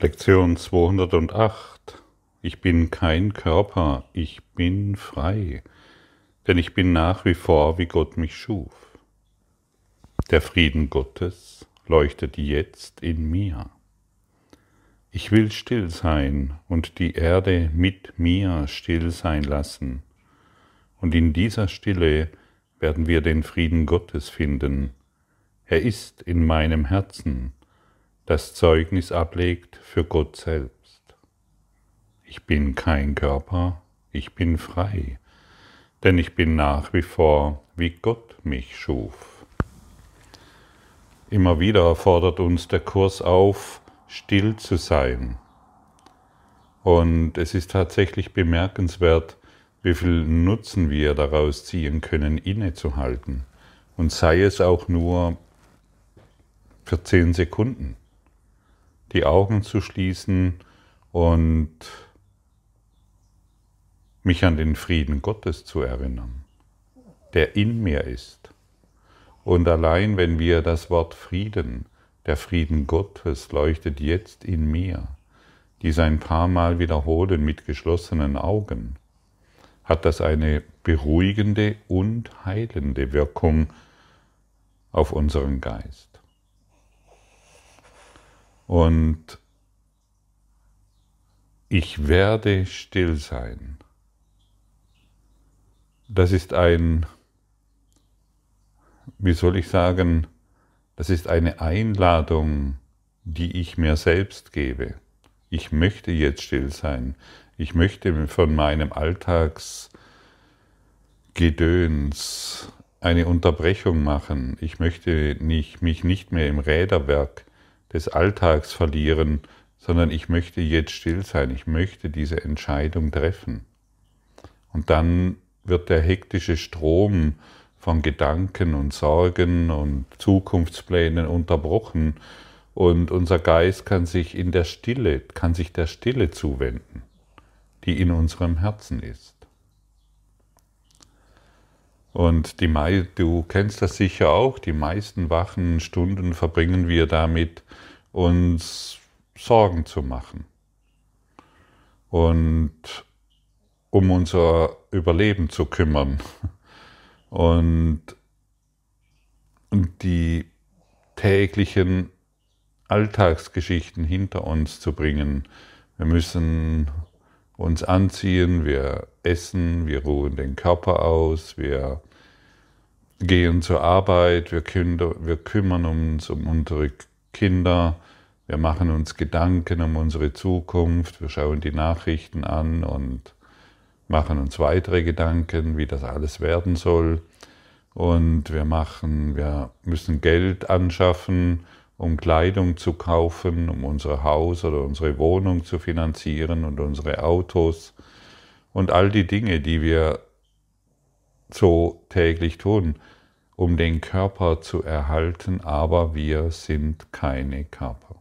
Lektion 208. Ich bin kein Körper, ich bin frei, denn ich bin nach wie vor, wie Gott mich schuf. Der Frieden Gottes leuchtet jetzt in mir. Ich will still sein und die Erde mit mir still sein lassen. Und in dieser Stille werden wir den Frieden Gottes finden. Er ist in meinem Herzen das Zeugnis ablegt für Gott selbst. Ich bin kein Körper, ich bin frei, denn ich bin nach wie vor, wie Gott mich schuf. Immer wieder fordert uns der Kurs auf, still zu sein. Und es ist tatsächlich bemerkenswert, wie viel Nutzen wir daraus ziehen können, innezuhalten. Und sei es auch nur für zehn Sekunden die Augen zu schließen und mich an den Frieden Gottes zu erinnern, der in mir ist. Und allein wenn wir das Wort Frieden, der Frieden Gottes leuchtet jetzt in mir, dies ein paar Mal wiederholen mit geschlossenen Augen, hat das eine beruhigende und heilende Wirkung auf unseren Geist. Und ich werde still sein. Das ist ein, wie soll ich sagen, das ist eine Einladung, die ich mir selbst gebe. Ich möchte jetzt still sein. Ich möchte von meinem Alltagsgedöns eine Unterbrechung machen. Ich möchte nicht, mich nicht mehr im Räderwerk des Alltags verlieren, sondern ich möchte jetzt still sein, ich möchte diese Entscheidung treffen. Und dann wird der hektische Strom von Gedanken und Sorgen und Zukunftsplänen unterbrochen und unser Geist kann sich in der Stille, kann sich der Stille zuwenden, die in unserem Herzen ist. Und die, du kennst das sicher auch, die meisten wachen Stunden verbringen wir damit, uns Sorgen zu machen und um unser Überleben zu kümmern und, und die täglichen Alltagsgeschichten hinter uns zu bringen. Wir müssen uns anziehen, wir essen, wir ruhen den Körper aus, wir gehen zur Arbeit, wir, kümmern uns um unsere Kinder, wir machen uns Gedanken um unsere Zukunft, wir schauen die Nachrichten an und machen uns weitere Gedanken, wie das alles werden soll. Und wir machen, wir müssen Geld anschaffen, um Kleidung zu kaufen, um unser Haus oder unsere Wohnung zu finanzieren und unsere Autos und all die Dinge, die wir so täglich tun, um den Körper zu erhalten, aber wir sind keine Körper.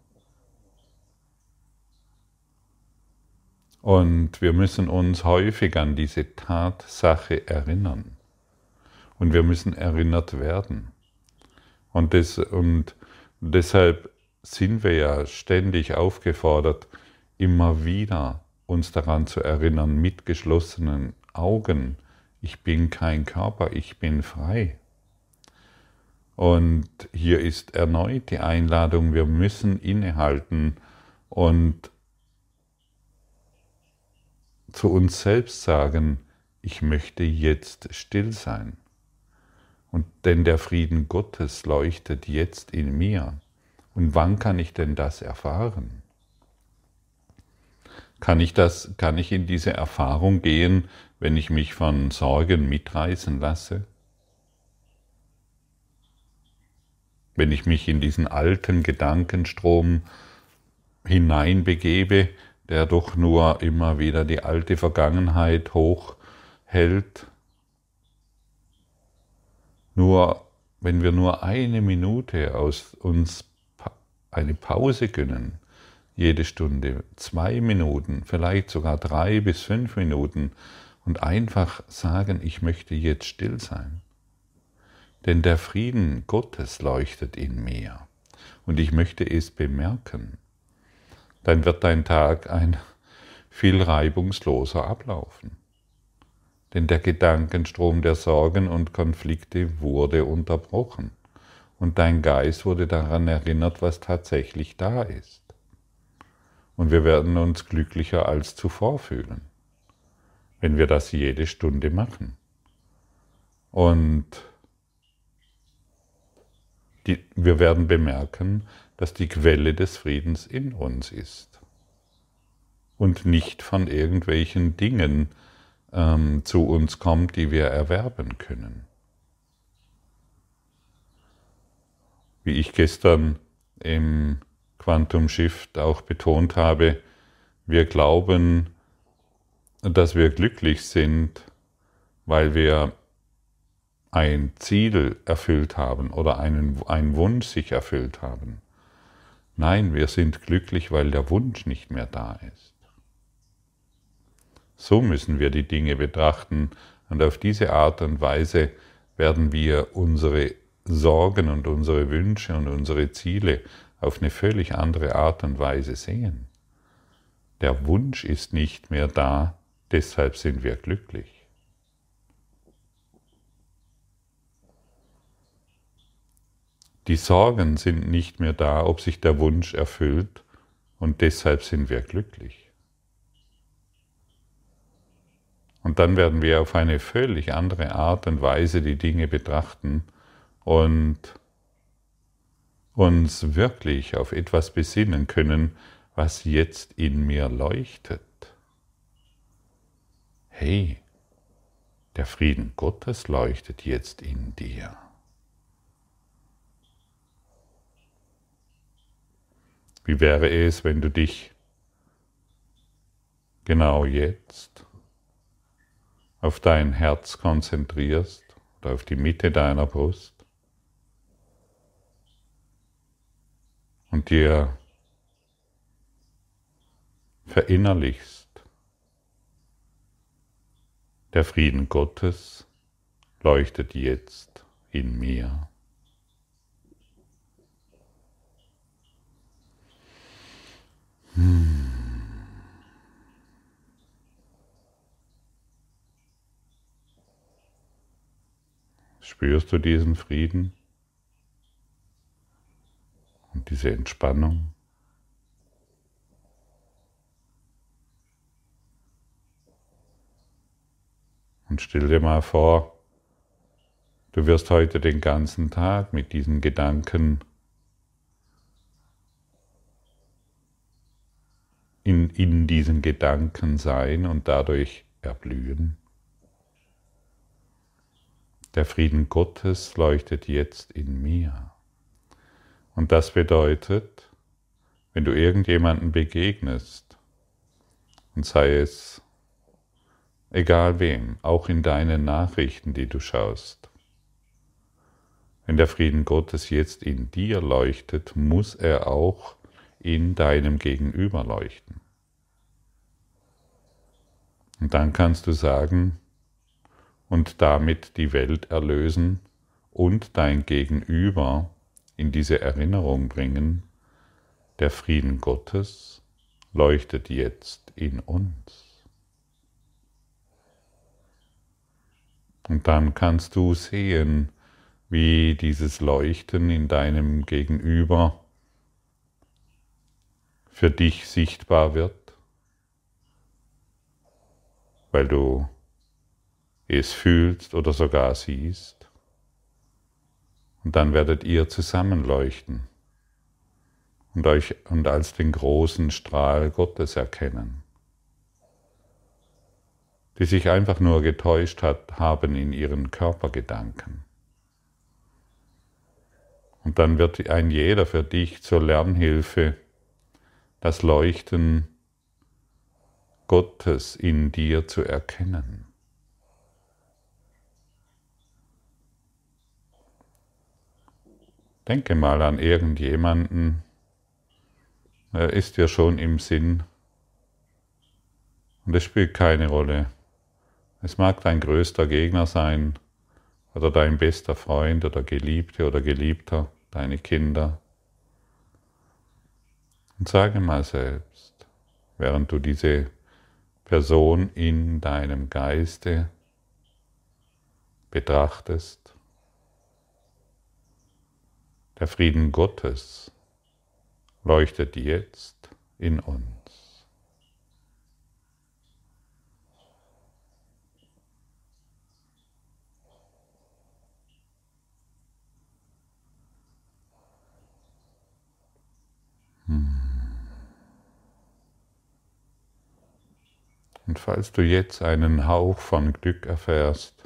Und wir müssen uns häufig an diese Tatsache erinnern. Und wir müssen erinnert werden. Und, das, und deshalb sind wir ja ständig aufgefordert, immer wieder uns daran zu erinnern, mit geschlossenen Augen, ich bin kein Körper, ich bin frei. Und hier ist erneut die Einladung, wir müssen innehalten und zu uns selbst sagen, ich möchte jetzt still sein. Und denn der Frieden Gottes leuchtet jetzt in mir. Und wann kann ich denn das erfahren? Kann ich das, kann ich in diese Erfahrung gehen, wenn ich mich von Sorgen mitreißen lasse? wenn ich mich in diesen alten Gedankenstrom hineinbegebe, der doch nur immer wieder die alte Vergangenheit hochhält. Nur wenn wir nur eine Minute aus uns eine Pause gönnen, jede Stunde, zwei Minuten, vielleicht sogar drei bis fünf Minuten und einfach sagen, ich möchte jetzt still sein denn der Frieden Gottes leuchtet in mir und ich möchte es bemerken. dann wird dein Tag ein viel reibungsloser ablaufen. Denn der Gedankenstrom der Sorgen und Konflikte wurde unterbrochen und dein Geist wurde daran erinnert, was tatsächlich da ist. Und wir werden uns glücklicher als zuvor fühlen, wenn wir das jede Stunde machen. Und die, wir werden bemerken, dass die Quelle des Friedens in uns ist und nicht von irgendwelchen Dingen ähm, zu uns kommt, die wir erwerben können. Wie ich gestern im Quantum Shift auch betont habe, wir glauben, dass wir glücklich sind, weil wir ein Ziel erfüllt haben oder einen, einen Wunsch sich erfüllt haben. Nein, wir sind glücklich, weil der Wunsch nicht mehr da ist. So müssen wir die Dinge betrachten und auf diese Art und Weise werden wir unsere Sorgen und unsere Wünsche und unsere Ziele auf eine völlig andere Art und Weise sehen. Der Wunsch ist nicht mehr da, deshalb sind wir glücklich. Die Sorgen sind nicht mehr da, ob sich der Wunsch erfüllt und deshalb sind wir glücklich. Und dann werden wir auf eine völlig andere Art und Weise die Dinge betrachten und uns wirklich auf etwas besinnen können, was jetzt in mir leuchtet. Hey, der Frieden Gottes leuchtet jetzt in dir. Wie wäre es, wenn du dich genau jetzt auf dein Herz konzentrierst oder auf die Mitte deiner Brust und dir verinnerlichst, der Frieden Gottes leuchtet jetzt in mir. Spürst du diesen Frieden und diese Entspannung? Und stell dir mal vor, du wirst heute den ganzen Tag mit diesen Gedanken in, in diesen Gedanken sein und dadurch erblühen. Der Frieden Gottes leuchtet jetzt in mir. Und das bedeutet, wenn du irgendjemanden begegnest, und sei es egal wem, auch in deinen Nachrichten, die du schaust, wenn der Frieden Gottes jetzt in dir leuchtet, muss er auch in deinem Gegenüber leuchten. Und dann kannst du sagen, und damit die Welt erlösen und dein Gegenüber in diese Erinnerung bringen, der Frieden Gottes leuchtet jetzt in uns. Und dann kannst du sehen, wie dieses Leuchten in deinem Gegenüber für dich sichtbar wird, weil du es fühlst oder sogar siehst. Und dann werdet ihr zusammenleuchten und euch und als den großen Strahl Gottes erkennen, die sich einfach nur getäuscht hat, haben in ihren Körpergedanken. Und dann wird ein jeder für dich zur Lernhilfe das Leuchten Gottes in dir zu erkennen. Denke mal an irgendjemanden, er ist dir schon im Sinn. Und es spielt keine Rolle. Es mag dein größter Gegner sein oder dein bester Freund oder Geliebte oder Geliebter, deine Kinder. Und sage mal selbst, während du diese Person in deinem Geiste betrachtest, der Frieden Gottes leuchtet jetzt in uns. Und falls du jetzt einen Hauch von Glück erfährst,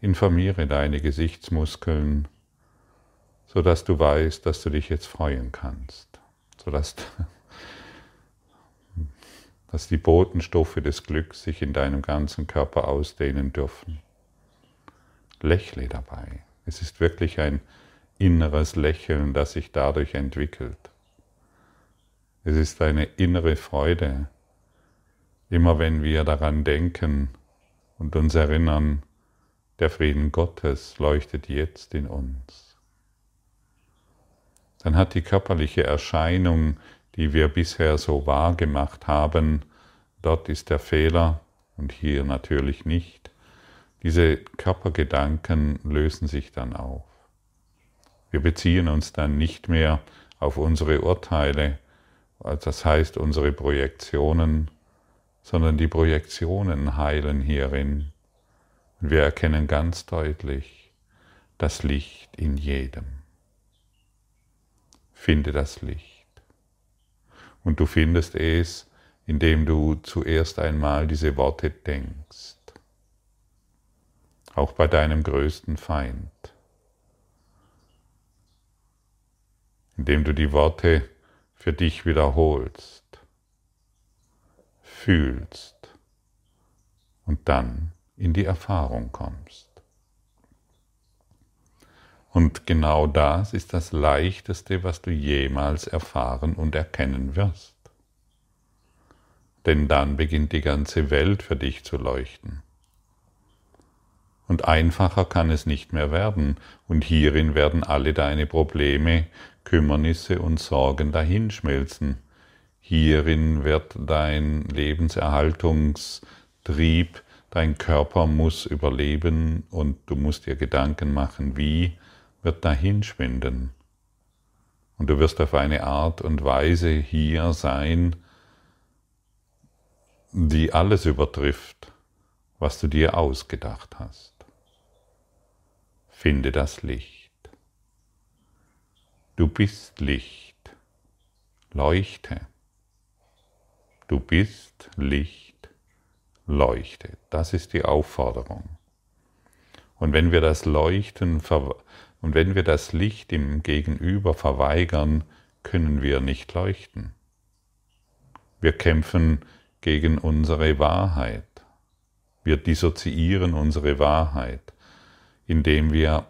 informiere deine Gesichtsmuskeln, sodass du weißt, dass du dich jetzt freuen kannst, sodass dass die Botenstoffe des Glücks sich in deinem ganzen Körper ausdehnen dürfen. Lächle dabei. Es ist wirklich ein inneres Lächeln, das sich dadurch entwickelt. Es ist eine innere Freude, Immer wenn wir daran denken und uns erinnern, der Frieden Gottes leuchtet jetzt in uns. Dann hat die körperliche Erscheinung, die wir bisher so wahr gemacht haben, dort ist der Fehler und hier natürlich nicht. Diese Körpergedanken lösen sich dann auf. Wir beziehen uns dann nicht mehr auf unsere Urteile, das heißt unsere Projektionen, sondern die Projektionen heilen hierin. Und wir erkennen ganz deutlich das Licht in jedem. Finde das Licht. Und du findest es, indem du zuerst einmal diese Worte denkst. Auch bei deinem größten Feind. Indem du die Worte für dich wiederholst fühlst und dann in die Erfahrung kommst. Und genau das ist das Leichteste, was du jemals erfahren und erkennen wirst. Denn dann beginnt die ganze Welt für dich zu leuchten. Und einfacher kann es nicht mehr werden, und hierin werden alle deine Probleme, Kümmernisse und Sorgen dahinschmelzen, Hierin wird dein Lebenserhaltungstrieb, dein Körper muss überleben und du musst dir Gedanken machen, wie wird dahin schwinden. Und du wirst auf eine Art und Weise hier sein, die alles übertrifft, was du dir ausgedacht hast. Finde das Licht. Du bist Licht. Leuchte. Du bist Licht, leuchte. Das ist die Aufforderung. Und wenn wir das Leuchten und wenn wir das Licht im Gegenüber verweigern, können wir nicht leuchten. Wir kämpfen gegen unsere Wahrheit. Wir dissoziieren unsere Wahrheit, indem wir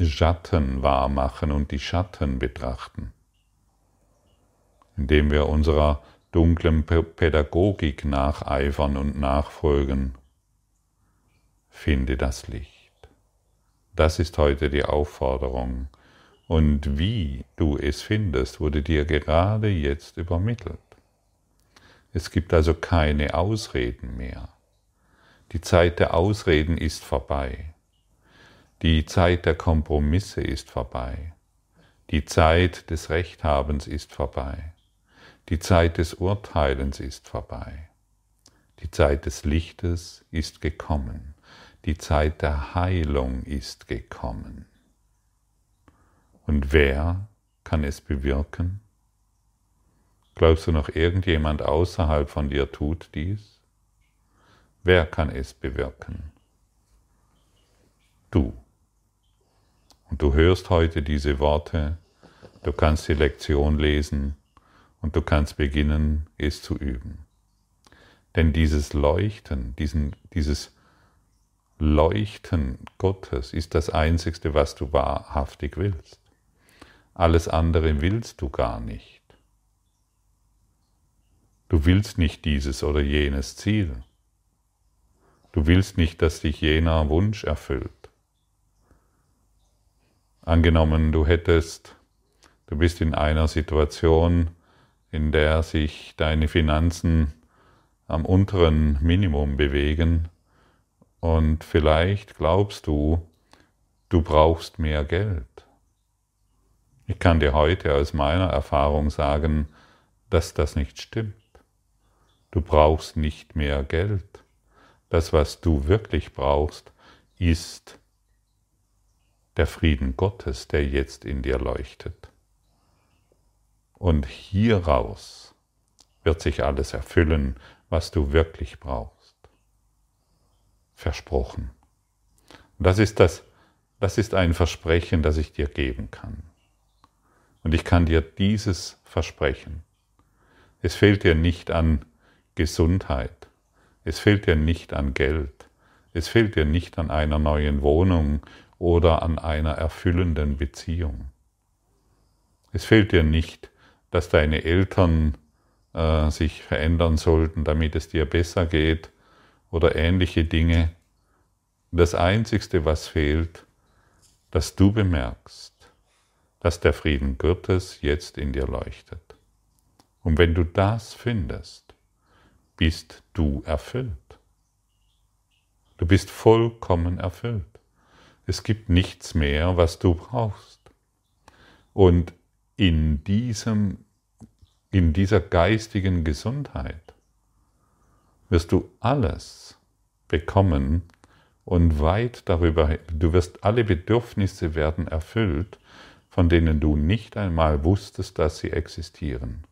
Schatten wahrmachen und die Schatten betrachten, indem wir unserer dunklen Pädagogik nacheifern und nachfolgen. Finde das Licht. Das ist heute die Aufforderung. Und wie du es findest, wurde dir gerade jetzt übermittelt. Es gibt also keine Ausreden mehr. Die Zeit der Ausreden ist vorbei. Die Zeit der Kompromisse ist vorbei. Die Zeit des Rechthabens ist vorbei. Die Zeit des Urteilens ist vorbei. Die Zeit des Lichtes ist gekommen. Die Zeit der Heilung ist gekommen. Und wer kann es bewirken? Glaubst du noch irgendjemand außerhalb von dir tut dies? Wer kann es bewirken? Du. Und du hörst heute diese Worte, du kannst die Lektion lesen, und du kannst beginnen, es zu üben. Denn dieses Leuchten, diesen, dieses Leuchten Gottes ist das Einzigste, was du wahrhaftig willst. Alles andere willst du gar nicht. Du willst nicht dieses oder jenes Ziel. Du willst nicht, dass dich jener Wunsch erfüllt. Angenommen, du hättest, du bist in einer Situation, in der sich deine Finanzen am unteren Minimum bewegen und vielleicht glaubst du, du brauchst mehr Geld. Ich kann dir heute aus meiner Erfahrung sagen, dass das nicht stimmt. Du brauchst nicht mehr Geld. Das, was du wirklich brauchst, ist der Frieden Gottes, der jetzt in dir leuchtet. Und hieraus wird sich alles erfüllen, was du wirklich brauchst. Versprochen. Und das ist das, das ist ein Versprechen, das ich dir geben kann. Und ich kann dir dieses versprechen. Es fehlt dir nicht an Gesundheit. Es fehlt dir nicht an Geld. Es fehlt dir nicht an einer neuen Wohnung oder an einer erfüllenden Beziehung. Es fehlt dir nicht, dass deine Eltern äh, sich verändern sollten, damit es dir besser geht oder ähnliche Dinge. Das Einzigste, was fehlt, dass du bemerkst, dass der Frieden Gottes jetzt in dir leuchtet. Und wenn du das findest, bist du erfüllt. Du bist vollkommen erfüllt. Es gibt nichts mehr, was du brauchst. Und in, diesem, in dieser geistigen Gesundheit wirst du alles bekommen und weit darüber, du wirst alle Bedürfnisse werden erfüllt, von denen du nicht einmal wusstest, dass sie existieren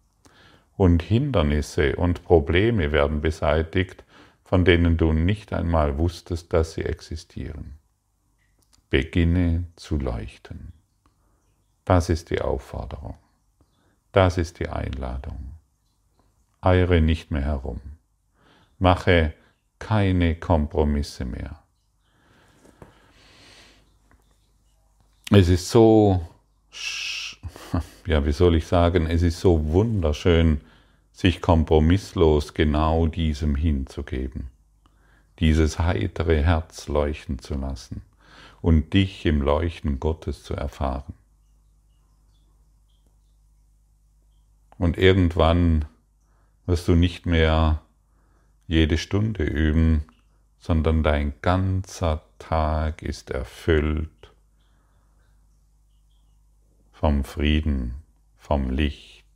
und Hindernisse und Probleme werden beseitigt, von denen du nicht einmal wusstest, dass sie existieren. Beginne zu leuchten. Das ist die Aufforderung. Das ist die Einladung. Eire nicht mehr herum. Mache keine Kompromisse mehr. Es ist so, ja, wie soll ich sagen, es ist so wunderschön, sich kompromisslos genau diesem hinzugeben, dieses heitere Herz leuchten zu lassen und dich im Leuchten Gottes zu erfahren. Und irgendwann wirst du nicht mehr jede Stunde üben, sondern dein ganzer Tag ist erfüllt vom Frieden, vom Licht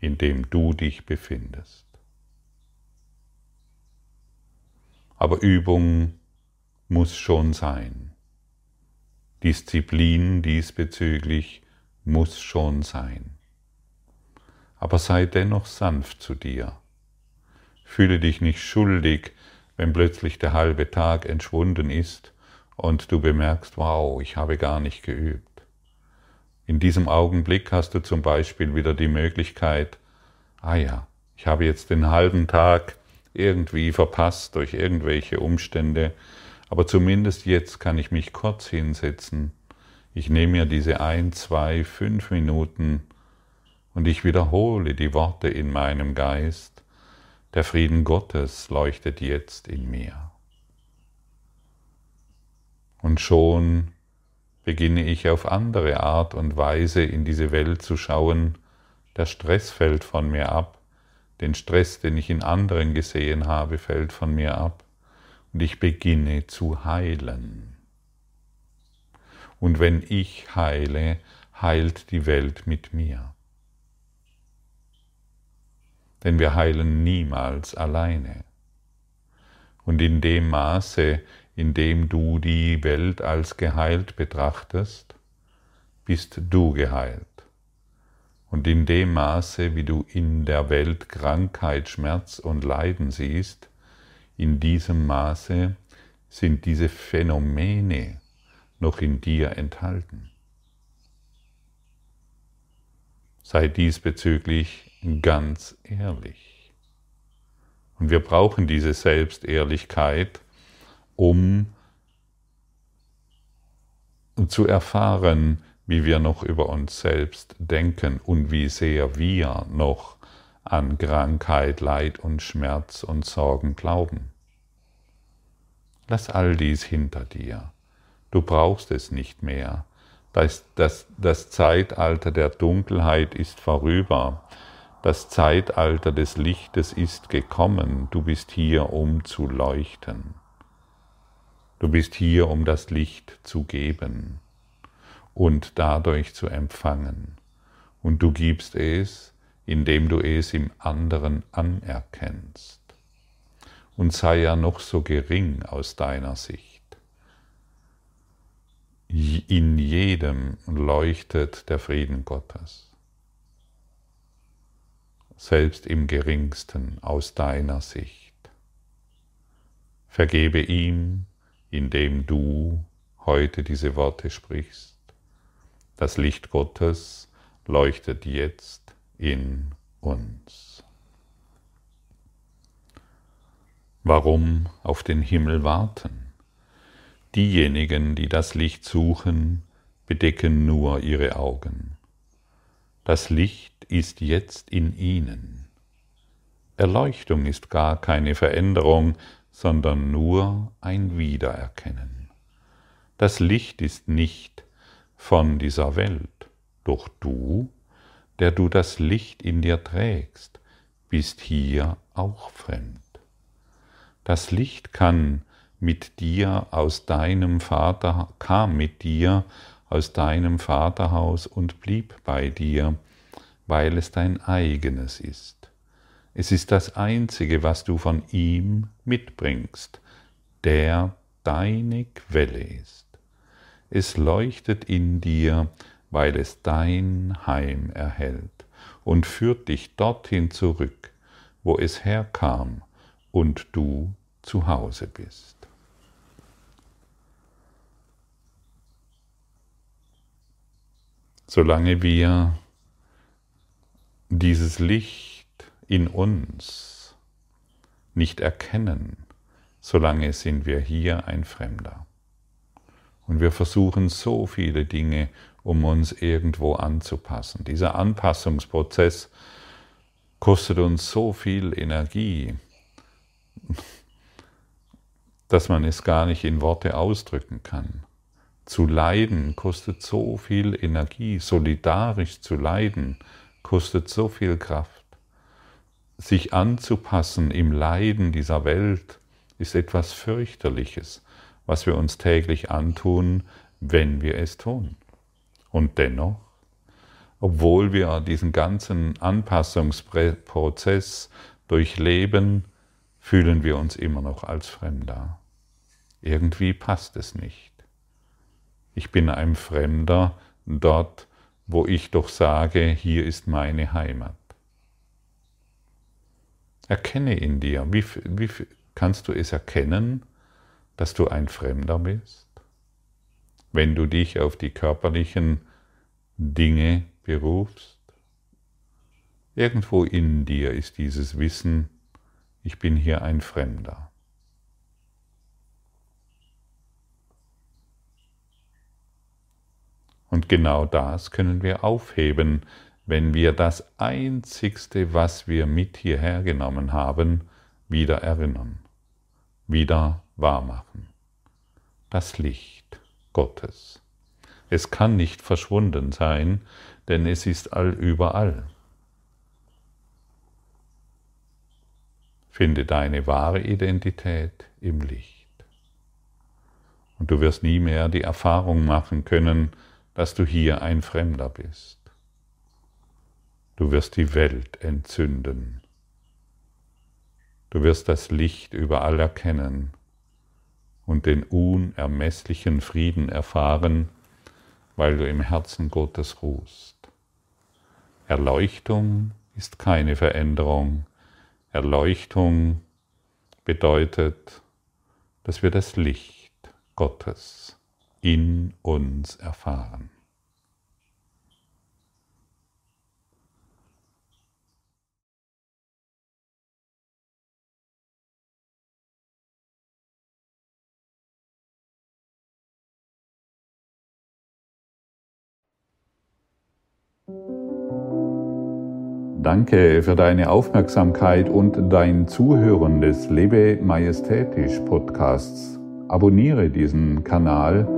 in dem du dich befindest. Aber Übung muss schon sein. Disziplin diesbezüglich muss schon sein. Aber sei dennoch sanft zu dir. Fühle dich nicht schuldig, wenn plötzlich der halbe Tag entschwunden ist und du bemerkst, wow, ich habe gar nicht geübt. In diesem Augenblick hast du zum Beispiel wieder die Möglichkeit, ah ja, ich habe jetzt den halben Tag irgendwie verpasst durch irgendwelche Umstände, aber zumindest jetzt kann ich mich kurz hinsetzen. Ich nehme mir diese ein, zwei, fünf Minuten und ich wiederhole die Worte in meinem Geist. Der Frieden Gottes leuchtet jetzt in mir. Und schon beginne ich auf andere Art und Weise in diese Welt zu schauen, der Stress fällt von mir ab, den Stress, den ich in anderen gesehen habe, fällt von mir ab und ich beginne zu heilen. Und wenn ich heile, heilt die Welt mit mir. Denn wir heilen niemals alleine. Und in dem Maße, indem du die Welt als geheilt betrachtest, bist du geheilt. Und in dem Maße, wie du in der Welt Krankheit, Schmerz und Leiden siehst, in diesem Maße sind diese Phänomene noch in dir enthalten. Sei diesbezüglich ganz ehrlich. Und wir brauchen diese Selbstehrlichkeit, um zu erfahren, wie wir noch über uns selbst denken und wie sehr wir noch an Krankheit, Leid und Schmerz und Sorgen glauben. Lass all dies hinter dir. Du brauchst es nicht mehr. Das, das, das Zeitalter der Dunkelheit ist vorüber. Das Zeitalter des Lichtes ist gekommen. Du bist hier, um zu leuchten. Du bist hier, um das Licht zu geben und dadurch zu empfangen. Und du gibst es, indem du es im anderen anerkennst. Und sei er noch so gering aus deiner Sicht. In jedem leuchtet der Frieden Gottes. Selbst im geringsten aus deiner Sicht. Vergebe ihm, indem du heute diese Worte sprichst. Das Licht Gottes leuchtet jetzt in uns. Warum auf den Himmel warten? Diejenigen, die das Licht suchen, bedecken nur ihre Augen. Das Licht ist jetzt in ihnen. Erleuchtung ist gar keine Veränderung, sondern nur ein Wiedererkennen. Das Licht ist nicht von dieser Welt, doch du, der du das Licht in dir trägst, bist hier auch fremd. Das Licht kann mit dir aus deinem Vater, kam mit dir aus deinem Vaterhaus und blieb bei dir, weil es dein eigenes ist. Es ist das Einzige, was du von ihm mitbringst, der deine Quelle ist. Es leuchtet in dir, weil es dein Heim erhält und führt dich dorthin zurück, wo es herkam und du zu Hause bist. Solange wir dieses Licht in uns nicht erkennen, solange sind wir hier ein Fremder. Und wir versuchen so viele Dinge, um uns irgendwo anzupassen. Dieser Anpassungsprozess kostet uns so viel Energie, dass man es gar nicht in Worte ausdrücken kann. Zu leiden kostet so viel Energie, solidarisch zu leiden kostet so viel Kraft. Sich anzupassen im Leiden dieser Welt ist etwas fürchterliches was wir uns täglich antun, wenn wir es tun. Und dennoch, obwohl wir diesen ganzen Anpassungsprozess durchleben, fühlen wir uns immer noch als Fremder. Irgendwie passt es nicht. Ich bin ein Fremder dort, wo ich doch sage, hier ist meine Heimat. Erkenne in dir, wie, wie kannst du es erkennen, dass du ein Fremder bist? Wenn du dich auf die körperlichen Dinge berufst? Irgendwo in dir ist dieses Wissen, ich bin hier ein Fremder. Und genau das können wir aufheben, wenn wir das Einzigste, was wir mit hierher genommen haben, wieder erinnern, wieder wahr machen. Das Licht Gottes. Es kann nicht verschwunden sein, denn es ist allüberall. Finde deine wahre Identität im Licht. Und du wirst nie mehr die Erfahrung machen können, dass du hier ein Fremder bist. Du wirst die Welt entzünden. Du wirst das Licht überall erkennen und den unermesslichen Frieden erfahren, weil du im Herzen Gottes ruhst. Erleuchtung ist keine Veränderung. Erleuchtung bedeutet, dass wir das Licht Gottes in uns erfahren. Danke für deine Aufmerksamkeit und dein Zuhören des Lebe Majestätisch Podcasts. Abonniere diesen Kanal,